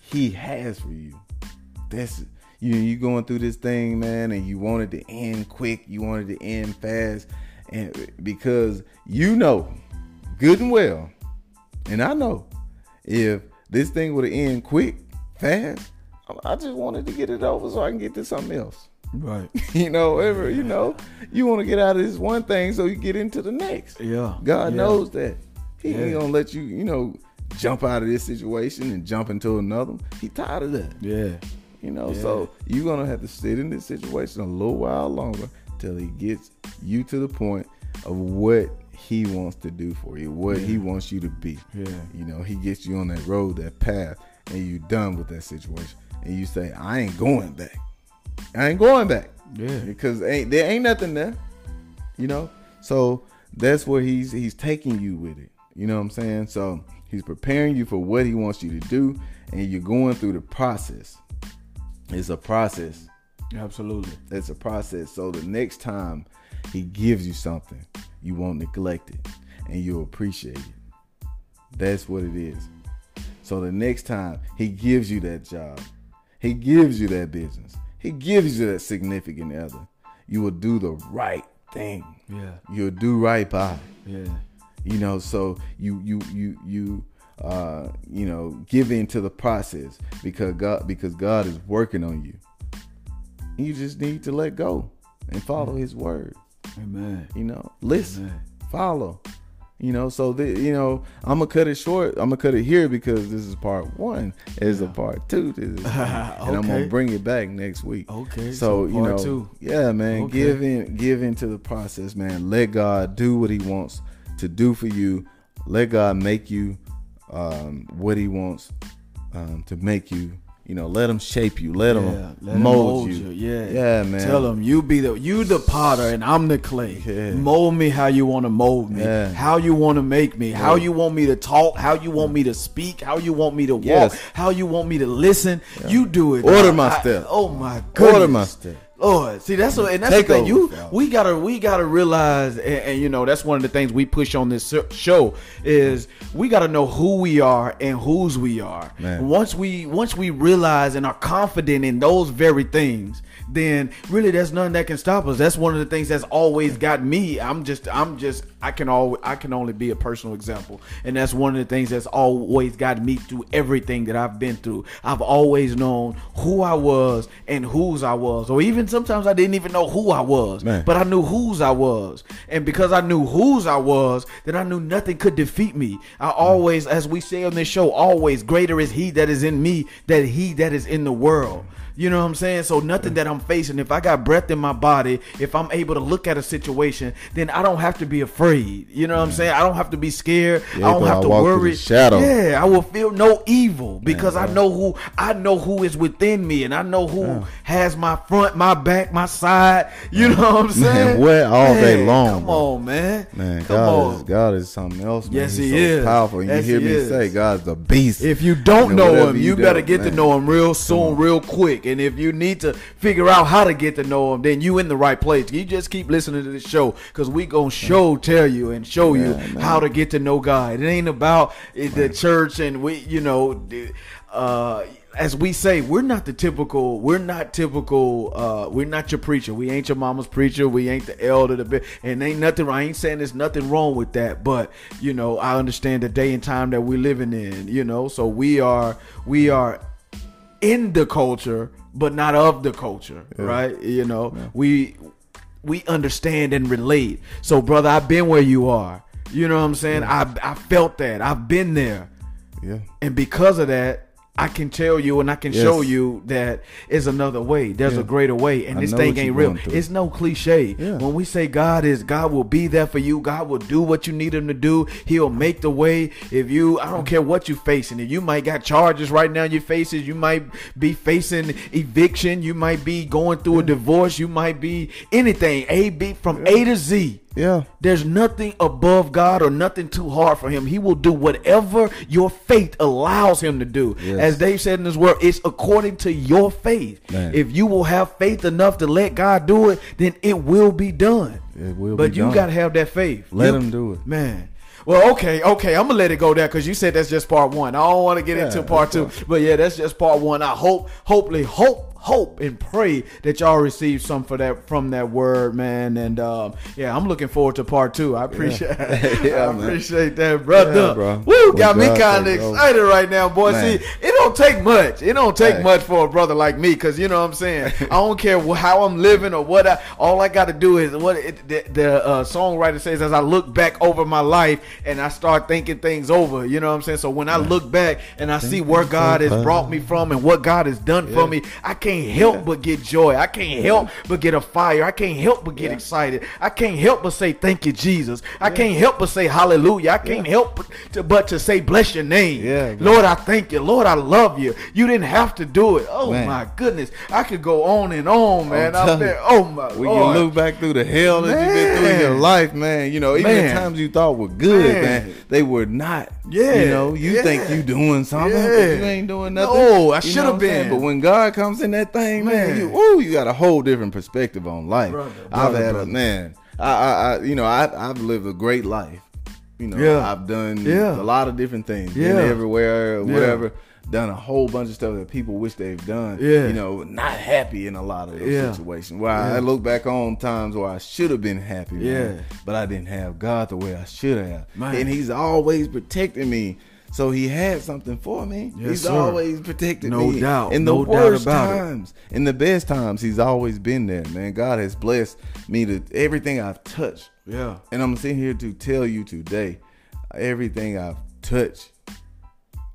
He has for you. That's you. You going through this thing, man, and you wanted to end quick. You wanted to end fast, and because you know, good and well, and I know, if this thing would have end quick, fast, I just wanted to get it over so I can get to something else. Right. you know, ever, you know, you want to get out of this one thing so you get into the next. Yeah. God yeah. knows that. He Yeah. ain't gonna let you, you know, jump out of this situation and jump into another. He tired of that. Yeah. You know, Yeah. so you're gonna have to sit in this situation a little while longer till he gets you to the point of what he wants to do for you, what he wants you to be. Yeah. You know, he gets you on that road, that path, and you done with that situation. And you say, I ain't going back. I ain't going back. Yeah. Because ain't there ain't nothing there. You know? So that's where he's he's taking you with it. You know what I'm saying? So he's preparing you for what he wants you to do, and you're going through the process. It's a process. Absolutely. It's a process. So the next time he gives you something, you won't neglect it and you'll appreciate it. That's what it is. So the next time he gives you that job, he gives you that business, he gives you that significant other, you will do the right thing. Yeah. You'll do right by. Yeah. You know, so you you you you uh you know give into the process because God because God is working on you. You just need to let go and follow His word. Amen. You know, listen, Amen. follow. You know, so the, you know, I'm gonna cut it short. I'm gonna cut it here because this is part one. There's a part two to this, and I'm gonna bring it back next week. Okay, So, so you know, two. yeah, man, Okay. give in, give into the process, man. Let God do what He wants to do for you. Let God make you um, what He wants um, to make you. You know, let them shape you. Let them Yeah, let him mold, you. Yeah, yeah, man. Tell them you be the you the potter and I'm the clay. Yeah. Mold me how you want to mold me. Yeah. How you want to make me. How you want me to talk. How you want me to speak. How you want me to walk. Yes. How you want me to listen. You do it. Order God. my I- steps. oh my goodness. Order my steps. Lord, see that's what, and that's Take the thing. You we gotta we gotta realize, and, and you know that's one of the things we push on this show is we gotta know who we are and whose we are. Man. Once we once we realize and are confident in those very things, then really there's nothing that can stop us. That's one of the things that's always got me. I'm just I'm just I can all I can only be a personal example, and that's one of the things that's always got me through everything that I've been through. I've always known who I was and whose I was, or even sometimes I didn't even know who I was, Man. but I knew whose I was, and because I knew whose I was, then I knew nothing could defeat me. I mm. always, as we say on this show, always greater is He that is in me than He that is in the world. You know what I'm saying? So nothing that I'm facing, if I got breath in my body, if I'm able to look at a situation, then I don't have to be afraid. You know what I'm saying? I don't have to be scared. Yeah, I don't have I to worry. shadow. Yeah, I will feel no evil because I know who I know who is within me, and I know who has my front, my back, my side. You know what I'm saying? what? All day long, Come bro. on, man. Man, come God on. is God is something else, man. Yes, He's he so is. powerful. And Yes, you hear he me is. say God's the beast. If you don't You know, him, you you do, better get to know him real soon, real quick. And if you need to figure out how to get to know him, then you in the right place. You just keep listening to this show because we gonna show tell you and show you man. how to get to know God. It ain't about eh, the church and we, you know, uh, as we say, we're not the typical. We're not typical. Uh, we're not your preacher. We ain't your mama's preacher. We ain't the elder. The and ain't nothing. I ain't saying there's nothing wrong with that. But you know, I understand the day and time that we're living in. You know, so we are we are in the culture, but not of the culture, right? You know, we we understand and relate. So, brother, I've been where you are. You know what I'm saying? I I felt that. I've been there. yeah. And because of that, I can tell you and I can Yes. show you that is another way. There's Yeah. a greater way. And I this thing ain't real. It's no cliche. Yeah. When we say God is, God will be there for you. God will do what you need him to do. He'll make the way. If you, I don't care what you're facing. If you might got charges right now in your faces, you might be facing eviction. You might be going through a divorce. You might be anything. A, B, from A to Z. Yeah. There's nothing above God or nothing too hard for him. He will do whatever your faith allows him to do. Yes. As Dave said in his word, it's according to your faith. Man. If you will have faith enough to let God do it, then it will be done. It will but you got to have that faith. Let You- him do it. Man. Well, okay, okay. I'm gonna let it go there because you said that's just part one. I don't want to get Yeah, into part two, but yeah, that's just part one. I hope, hopefully, hope, hope, and pray that y'all receive some for that from that word, man. And um, yeah, I'm looking forward to part two. I appreciate, Yeah, I man. appreciate that, brother. Yeah, bro. Woo, got me kind of excited right now, boy. Man. See, it don't take much. It don't take Hey. much for a brother like me, cause you know what I'm saying. I don't care how I'm living or what. I, all I got to do is what it, the, the uh, songwriter says. As I look back over my life and I start thinking things over, you know what I'm saying. So when I look back and I see where God has brought me from and what God has done for me, I can't help but get joy. I can't help but get a fire. I can't help but get excited. I can't help but say thank you, Jesus. I can't help but say hallelujah. I can't help but to, but to say bless your name. Yeah. Lord, I thank you. Lord, I love you. You didn't have to do it. Oh Man. my goodness. I could go on and on, man. I'm there. Oh my When Lord. you look back through the hell that you've been through in your life, man, you know, even Man. times you thought were good, Man. man, they were not. Yeah, You know, you yeah. think you doing something, but you ain't doing nothing. No, I should have what I'm saying? been. But when God comes in that thing, man, Man. you, you got a whole different perspective on life. Brother, I've brother, had brother. a man. I, I, I you know, I, I've lived a great life. You know, Yeah. I've done Yeah. a lot of different things. Yeah. Been everywhere, Yeah. whatever. Done a whole bunch of stuff that people wish they've done. Yeah. You know, not happy in a lot of those Yeah. situations. Where I look back on times where I should have been happy, man, Yeah. but I didn't have God the way I should have. Man. And He's always protecting me. So he had something for me. Yes, he's sir. always protected No me. doubt. In the No doubt worst about it. times, in the best times, he's always been there, man. God has blessed me to everything I've touched. Yeah. And I'm sitting here to tell you today, everything I've touched.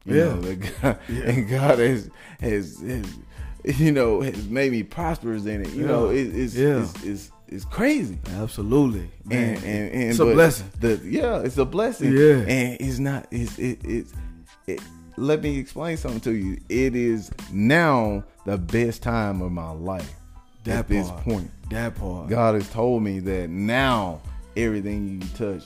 You Yeah. know, God, and God has, has has you know has made me prosperous in it. You Yeah. know, it, it's, Yeah. it's it's it's crazy. Absolutely. Man. And, and, and it's a blessing. The, yeah, it's a blessing. Yeah. and it's not. It's it, it's. It, let me explain something to you. It is now the best time of my life. That at this point, That part. God has told me that now everything you touch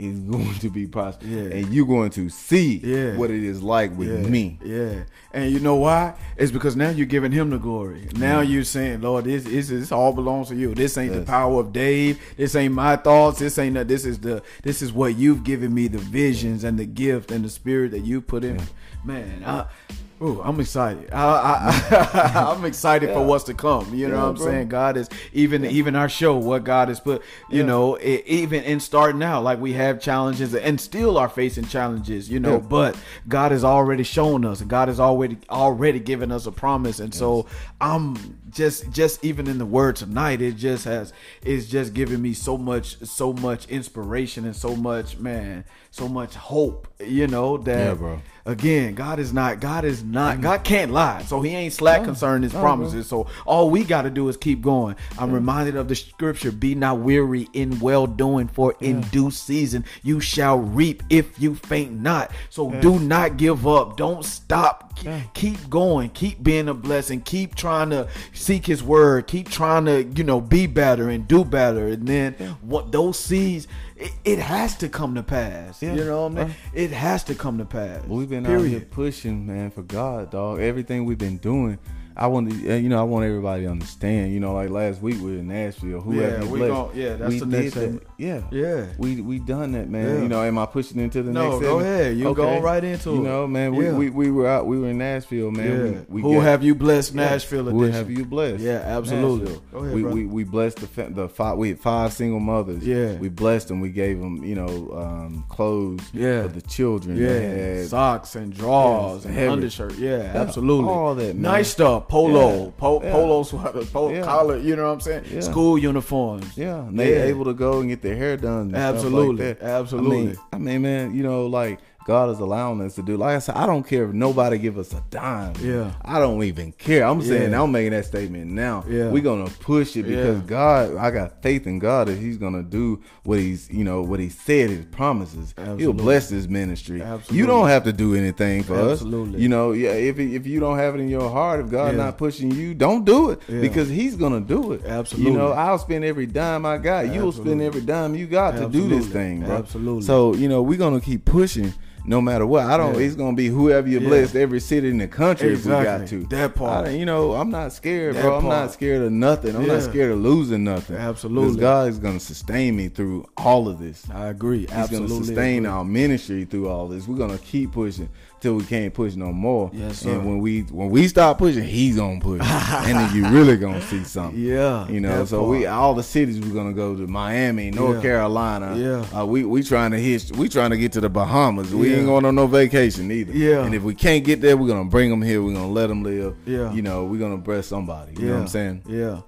is going to be prosperous, Yeah. and you're going to see Yeah. what it is like with yeah, me. Yeah. And you know why? It's because now you're giving him the glory. Now you're saying, Lord, this, this, this all belongs to you. This ain't the power of Dave. This ain't my thoughts. This ain't that. This is the this is what you've given me, the visions and the gift and the spirit that you put in. Man, I, ooh, I'm excited. I, I, I'm excited for what's to come. You know Yeah, what I'm bro. saying? God is even even our show, what God has put, you Yeah. know, e- even in starting out, like we have challenges and still are facing challenges, you know, Yeah. but God has already shown us and God has already already given us a promise. And so I'm just just even in the word tonight, it just has it's just giving me so much so much inspiration and so much man, so much hope, you know, that Yeah, bro. again, God is not God is not mm. God can't lie. So he ain't slack concerning his No, bro. promises. So all we got to do is keep going. I'm reminded of the scripture, be not weary in well doing for in due season you shall reap if you faint not. So do not give up. Don't stop. Keep going. Keep being a blessing. Keep trying to seek his word. Keep trying to, you know, be better and do better. And then what those seeds it, it has to come to pass. Yeah. You know what I mean? Right. It has to come to pass. We've been out here pushing, man, for God, dog. Everything we've been doing. I want to, uh, you know, I want everybody to understand. You know, like last week we were in Nashville. Who Yeah, have we blessed? gon- yeah, that's we the next that. segment. Yeah, Yeah. We we done that, man. Yeah. You know, am I pushing into the No, next? No, go segment? ahead. You go right into You it. know, man. Yeah. We, we we were out. We were in Nashville, man. Yeah. We, we Who got- have you blessed. Nashville Who have you blessed? Yeah, absolutely. Nashville. Go ahead, we, we we blessed the the five. We had five single mothers. Yeah. we blessed them. We gave them, you know, um, clothes. Yeah. for the children. Yeah, socks and drawers and everything. undershirt. Yeah, absolutely. all that, man. Nice stuff. Polo, Yeah, po- yeah. polo sweater, po- Yeah. collar. You know what I'm saying? Yeah. School uniforms. Yeah, and they Yeah. able to go and get their hair done. Absolutely, like absolutely. I mean, I mean, man, you know, like God is allowing us to do. Like I said, I don't care if nobody give us a dime. Yeah. I don't even care. I'm saying Yeah. I'm making that statement now. Yeah. We're gonna push it because Yeah. God, I got faith in God that He's gonna do what He's, you know, what He said His promises. He'll bless this ministry. Absolutely. You don't have to do anything for Absolutely. us. You know, yeah. If if you don't have it in your heart, if God's Yeah. not pushing you, don't do it because He's gonna do it. Absolutely. You know, I'll spend every dime I got. You'll spend every dime you got to do this thing, bro. Absolutely. So you know, we're gonna keep pushing. No matter what, I don't. Yeah. It's gonna be whoever you Yeah. bless every city in the country if we got to. That part. I- you know, I'm not scared, That bro. I'm not scared of nothing. I'm not scared of losing nothing. Absolutely. Because God is gonna sustain me through all of this. I agree. He's Absolutely. gonna sustain agree. our ministry through all this. We're gonna keep pushing till we can't push no more. Yes, sir. And when we when we stop pushing, he's gonna push, and then you really gonna see something. Yeah. You know, so we all the cities we're gonna go to Miami, North Yeah. Carolina. Yeah. uh, we we trying to hit. We trying to get to the Bahamas. We Yeah. ain't going on no vacation either. Yeah. And if we can't get there, we're gonna bring them here. We're gonna let them live. Yeah. You know, we're gonna bless somebody. You know what I'm saying? Yeah.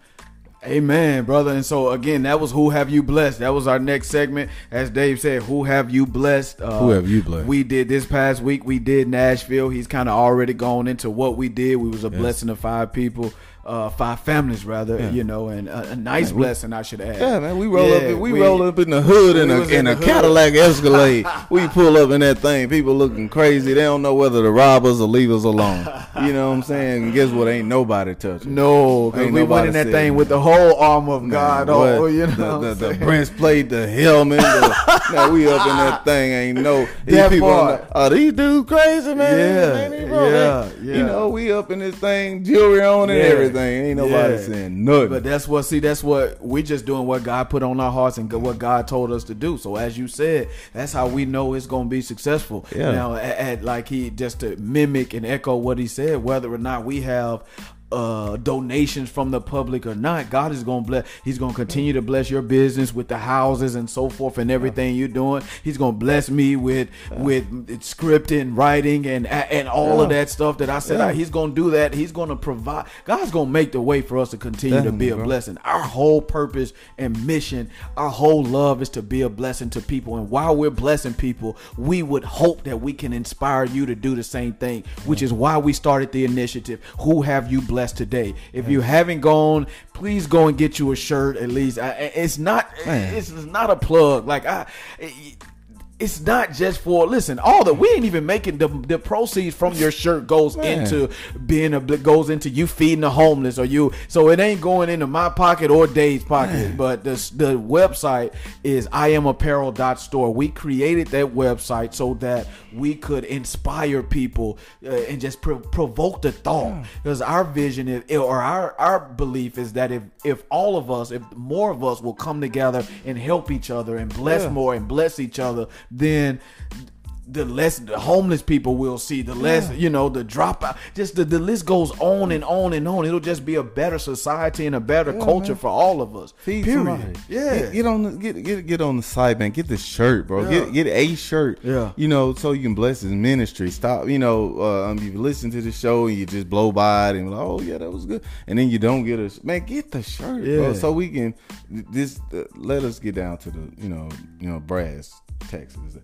Amen, brother. And so again, that was who have you blessed. That was our next segment. As Dave said, who have you blessed? Uh, Who have you blessed? We did this past week. We did Nashville. He's kind of already gone into what we did. We was a blessing of five people, uh, five families rather. Yeah. You know, and a, a nice Man, we- blessing, I should add. Yeah, man, we roll Yeah, up. We, roll up in the hood in a in, in a. Cadillac Escalade. we pull up in that thing. People looking crazy. They don't know whether to rob us or leave us alone. You know what I'm saying? And guess what? Ain't nobody touching. No, 'cause Ain't we went in that thing with the whole arm of God. Oh, you know, the, the, the breastplate, the helmet. The, now we up in that thing. Ain't no these people. the- Oh, these dudes crazy, man. Yeah, he, bro? yeah, Ain't- yeah. You know, we up in this thing, jewelry on and Yeah. Everything. Ain't nobody Yeah. saying nothing. But that's what see that's what we just doing what God put on our hearts and what God told us to do. So as you said, that's how we know it's going to be successful. Yeah. Now at, at like he just to mimic and echo what he said, whether or not we have uh donations from the public or not god is gonna bless he's gonna continue to bless your business with the houses and so forth and everything you're doing. He's gonna bless me with with scripting writing and and all of that stuff that i said Yeah. he's gonna do that. He's gonna provide. God's gonna make the way for us to continue to be a bro. blessing. Our whole purpose and mission our whole love is to be a blessing to people. And while we're blessing people we would hope that we can inspire you to do the same thing which is why we started the initiative. Who have you blessed today. If you haven't gone please go and get you a shirt at least. I, it's not Man. it's not a plug. Like i it's not just for listen all the we ain't even making the the proceeds from your shirt goes Man. into being a goes into you feeding the homeless or you so it ain't going into my pocket or Dave's pocket but the the website is iamapparel.store we created that website so that we could inspire people uh, and just pro- provoke the thought because our vision is or our our belief is that if if all of us if more of us will come together and help each other and bless Yeah. more and bless each other then the less the homeless people will see, the less you know the dropout. Just the, the list goes on and on and on. It'll just be a better society and a better Yeah, culture man. for all of us. Feed Period. somebody. Yeah. Get, get on the get, get get on the site, man. Get the shirt, bro. Yeah. Get get a shirt. Yeah. You know, so you can bless his ministry. Stop. You know, uh, um, you listen to the show and you just blow by it and like, oh yeah, that was good, and then you don't get a man. Get the shirt, bro. So we can this. Uh, let us get down to the you know you know brass Texas.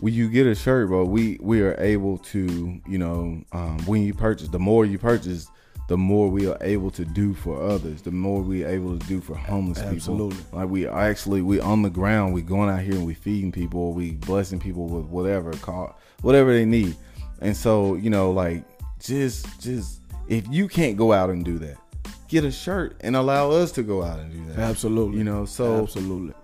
When you get a shirt, bro, we we are able to you know um, when you purchase, the more you purchase. The more we are able to do for others, the more we are able to do for homeless people. Absolutely. Like we actually we on the ground, we going out here and we feeding people, we blessing people with whatever call whatever they need. And so, you know, like just just if you can't go out and do that, get a shirt and allow us to go out and do that. Absolutely. You know, so Absolutely.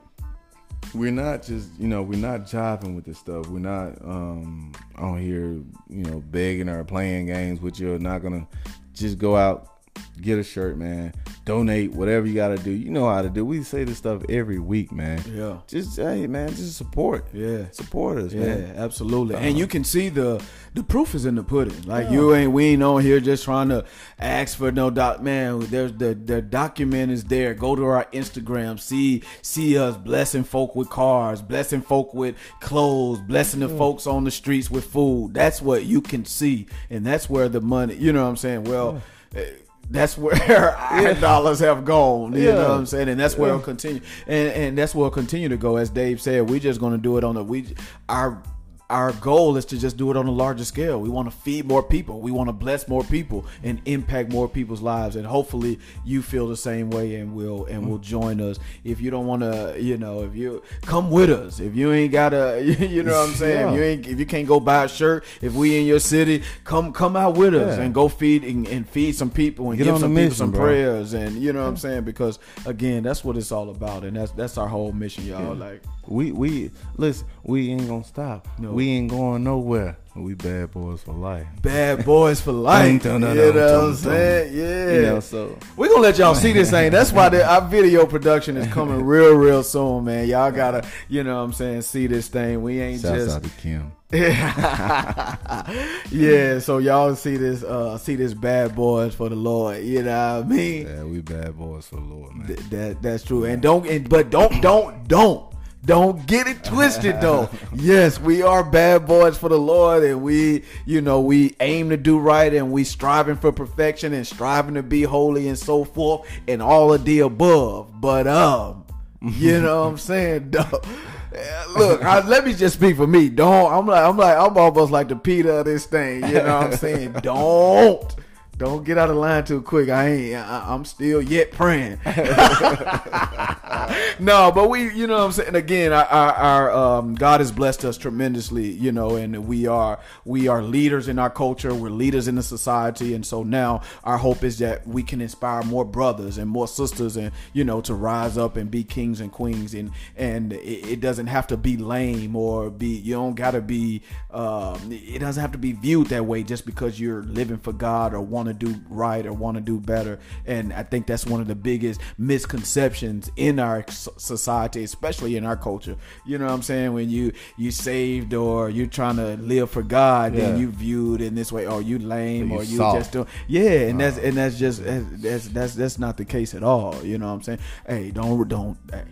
We're not just you know we're not jiving with this stuff. We're not um on here you know begging or playing games with you're not gonna just go out get a shirt man donate whatever you gotta do you know how to do we say this stuff every week man Yeah. just hey man just support Yeah. support us Yeah, man absolutely. Uh-huh. and you can see the the proof is in the pudding. Like you ain't we ain't on here just trying to ask for no doc man. There's the the document is there. Go to our Instagram, see see us blessing folk with cars, blessing folk with clothes, blessing the folks on the streets with food. That's what you can see, and that's where the money. You know what I'm saying? Well. eh, That's where our dollars have gone. You know what I'm saying? And that's where Yeah. it'll continue. And and that's where it'll continue to go. As Dave said, we just gonna do it on the we our our goal is to just do it on a larger scale. We want to feed more people. We want to bless more people and impact more people's lives. And hopefully you feel the same way and will and will mm-hmm. join us. If you don't want to, you know, if you come with us. If you ain't got to, you know what I'm saying. Yeah. If you ain't, if you can't go buy a shirt, if we in your city, come come out with us Yeah. and go feed and, and feed some people and Get give some the people some bro. prayers and you know what I'm saying because again that's what it's all about and that's that's our whole mission, y'all. Like We we listen. We ain't gonna stop. No. We ain't going nowhere. We bad boys for life. bad boys for life. Dun, dun, you know what I'm dun. saying? Yeah. You know, so We're gonna let y'all see this thing. That's why the, our video production is coming real, real soon, man. Y'all gotta, you know what I'm saying, see this thing. We ain't shouts just out to Kim. Yeah, so y'all see this uh see this bad boys for the Lord. You know what I mean? Yeah, we bad boys for the Lord, man. Th- that that's true. And don't and, but don't don't don't don't get it twisted though. yes, we are bad boys for the Lord and we, you know, we aim to do right and we striving for perfection and striving to be holy and so forth and all of the above. But um, you know what I'm saying? Look, I, let me just speak for me. Don't I'm like I'm like I'm almost like the Peter of this thing. You know what I'm saying? Don't don't get out of line too quick. I ain't. I, I'm still yet praying. no, but we, you know what I'm saying. Again, our, our, our um, God has blessed us tremendously, you know, and we are we are leaders in our culture. We're leaders in the society, and so now our hope is that we can inspire more brothers and more sisters, and you know, to rise up and be kings and queens, and and it, it doesn't have to be lame or be. You don't got to be. Um, it doesn't have to be viewed that way just because you're living for God or want to do right or want to do better. And I think that's one of the biggest misconceptions in our society, especially in our culture. You know what I'm saying? When you you saved or you're trying to live for God, then you viewed in this way, oh, or you lame, So you or you soft. just don't. yeah. And that's uh-huh. and that's just that's that's that's not the case at all. You know what I'm saying? Hey, don't don't. Hey,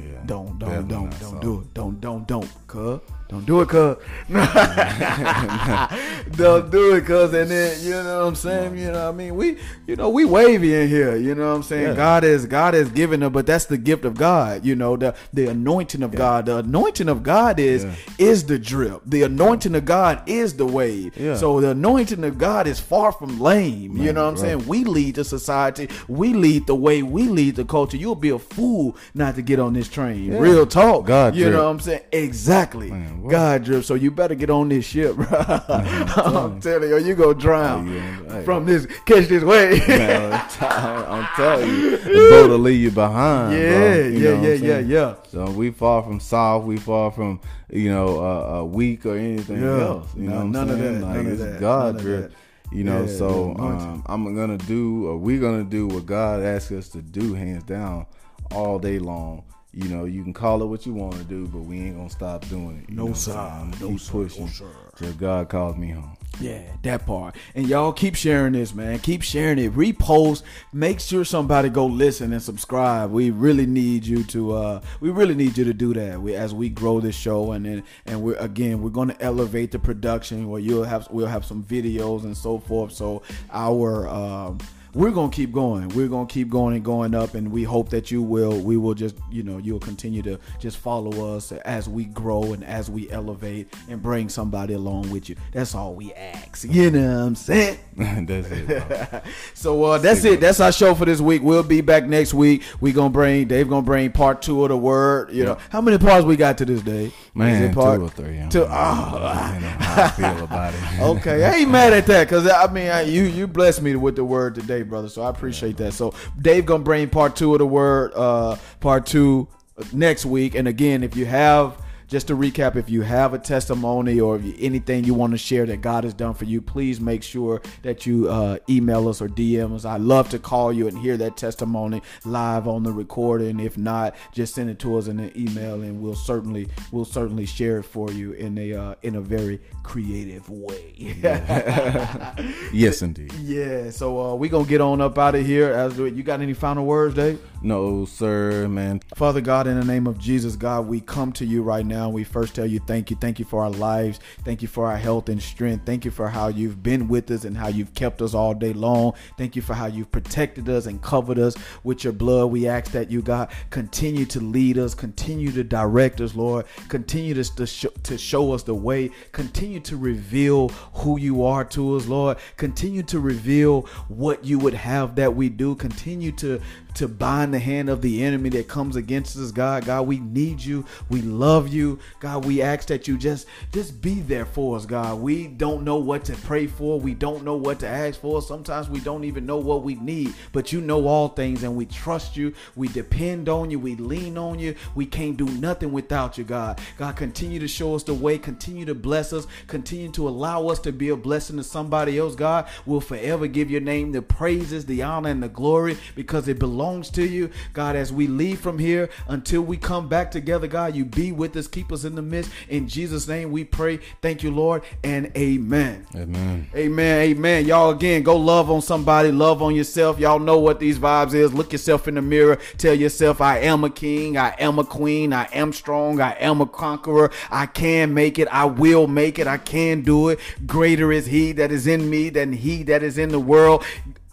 Yeah. don't don't don't don't soft. do it. Don't don't don't, cuz. Don't do it, cuz. don't do it, cuz. And then you know what I'm saying. You know what I mean. We you know we wavy in here. You know what I'm saying. Yeah. God is God is given it, but that's the gift of God. You know the the anointing of God. The anointing of God is Yeah. is the drip. The anointing of God is the wave. Yeah. So the anointing of God is far from lame. you know what I'm bro. saying. We lead the society. We lead the way. We lead the culture. You'll be a fool not to get on this train. Yeah. Real talk. God You drip. know what I'm saying? Exactly. Man, what? God drip. So you better get on this ship, bro. I'm telling you, or you go drown Oh, yeah. From this. Catch this wave. Man, I'm t- I'm telling you, the boat will leave you behind. yeah. You yeah, yeah, yeah, yeah. So we far from soft. We far from you know uh, uh, weak or anything Yeah. else. You know No- I'm none of that, Like none of it's that, God none of drip. You know, Yeah, so um, I'm gonna do, or we're gonna do what God asks us to do, hands down, all day long. You know, you can call it what you want to do, but we ain't gonna stop doing it. You No, know what I'm sir. saying? I'm gonna No, keep sir. pushing No, sir. till God calls me home. Yeah, that part. And y'all keep sharing this, man. Keep sharing it. Repost. Make sure somebody go listen and subscribe. We really need you to uh we really need you to do that. We as we grow this show and then and we're again we're gonna elevate the production where you'll have we'll have some videos and so forth. So our um we're gonna keep going. We're gonna keep going and going up, and we hope that you will. We will just, you know, you'll continue to just follow us as we grow and as we elevate and bring somebody along with you. That's all we ask. You know what I'm saying? That's it. So uh, that's it. That's our show for this week. We'll be back next week. We gonna bring Dave gonna bring part two of the word. You know how many parts we got to this day? Man, Is it part two or three. I Two. Oh. You know how I feel about it. Okay, I ain't mad at that because I mean I, you you blessed me with the word today, brother. So I appreciate that. So Dave gonna bring part two of the word, uh, part two next week. And again, if you have just to recap, if you have a testimony or you- anything you want to share that God has done for you, please make sure that you uh, email us or DM us. I love to call you and hear that testimony live on the recording. If not, just send it to us in an email, and we'll certainly we'll certainly share it for you in a uh, in a very creative way. Yes, indeed. Yeah, so uh, we gonna get on up out of here. As you got any final words, Dave? No, sir, man. Father God, in the name of Jesus, God, we come to you right now. We first tell you thank you. Thank you for our lives. Thank you for our health and strength. Thank you for how you've been with us and how you've kept us all day long. Thank you for how you've protected us and covered us with your blood. We ask that you, God, continue to lead us, continue to direct us, Lord. Continue to, to, show, to show us the way. Continue to reveal who you are to us, Lord. Continue to reveal what you would have that we do. Continue to to bind the hand of the enemy that comes against us, God. God, we need you. We love you. God, we ask that you just just be there for us, God. We don't know what to pray for. We don't know what to ask for. Sometimes we don't even know what we need, but you know all things and we trust you. We depend on you. We lean on you. We can't do nothing without you, God. God, continue to show us the way. Continue to bless us. Continue to allow us to be a blessing to somebody else, God. We'll forever give your name the praises, the honor, and the glory because it belongs to you. God, as we leave from here until we come back together, God, you be with us, keep us in the midst. In Jesus' name we pray. Thank you, Lord, and amen. Amen. Amen. Amen. Y'all again go love on somebody, love on yourself. Y'all know what these vibes is. Look yourself in the mirror. Tell yourself, I am a king, I am a queen, I am strong, I am a conqueror. I can make it, I will make it, I can do it. Greater is he that is in me than he that is in the world.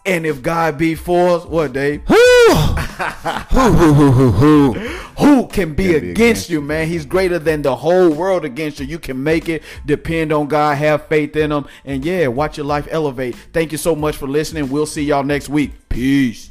And if God be for us, what Dave? Who who, who, who, who can be, against, against you, man? He's greater than the whole world against you. You can make it. Depend on God. Have faith in Him. And yeah, watch your life elevate. Thank you so much for listening. We'll see y'all next week. Peace.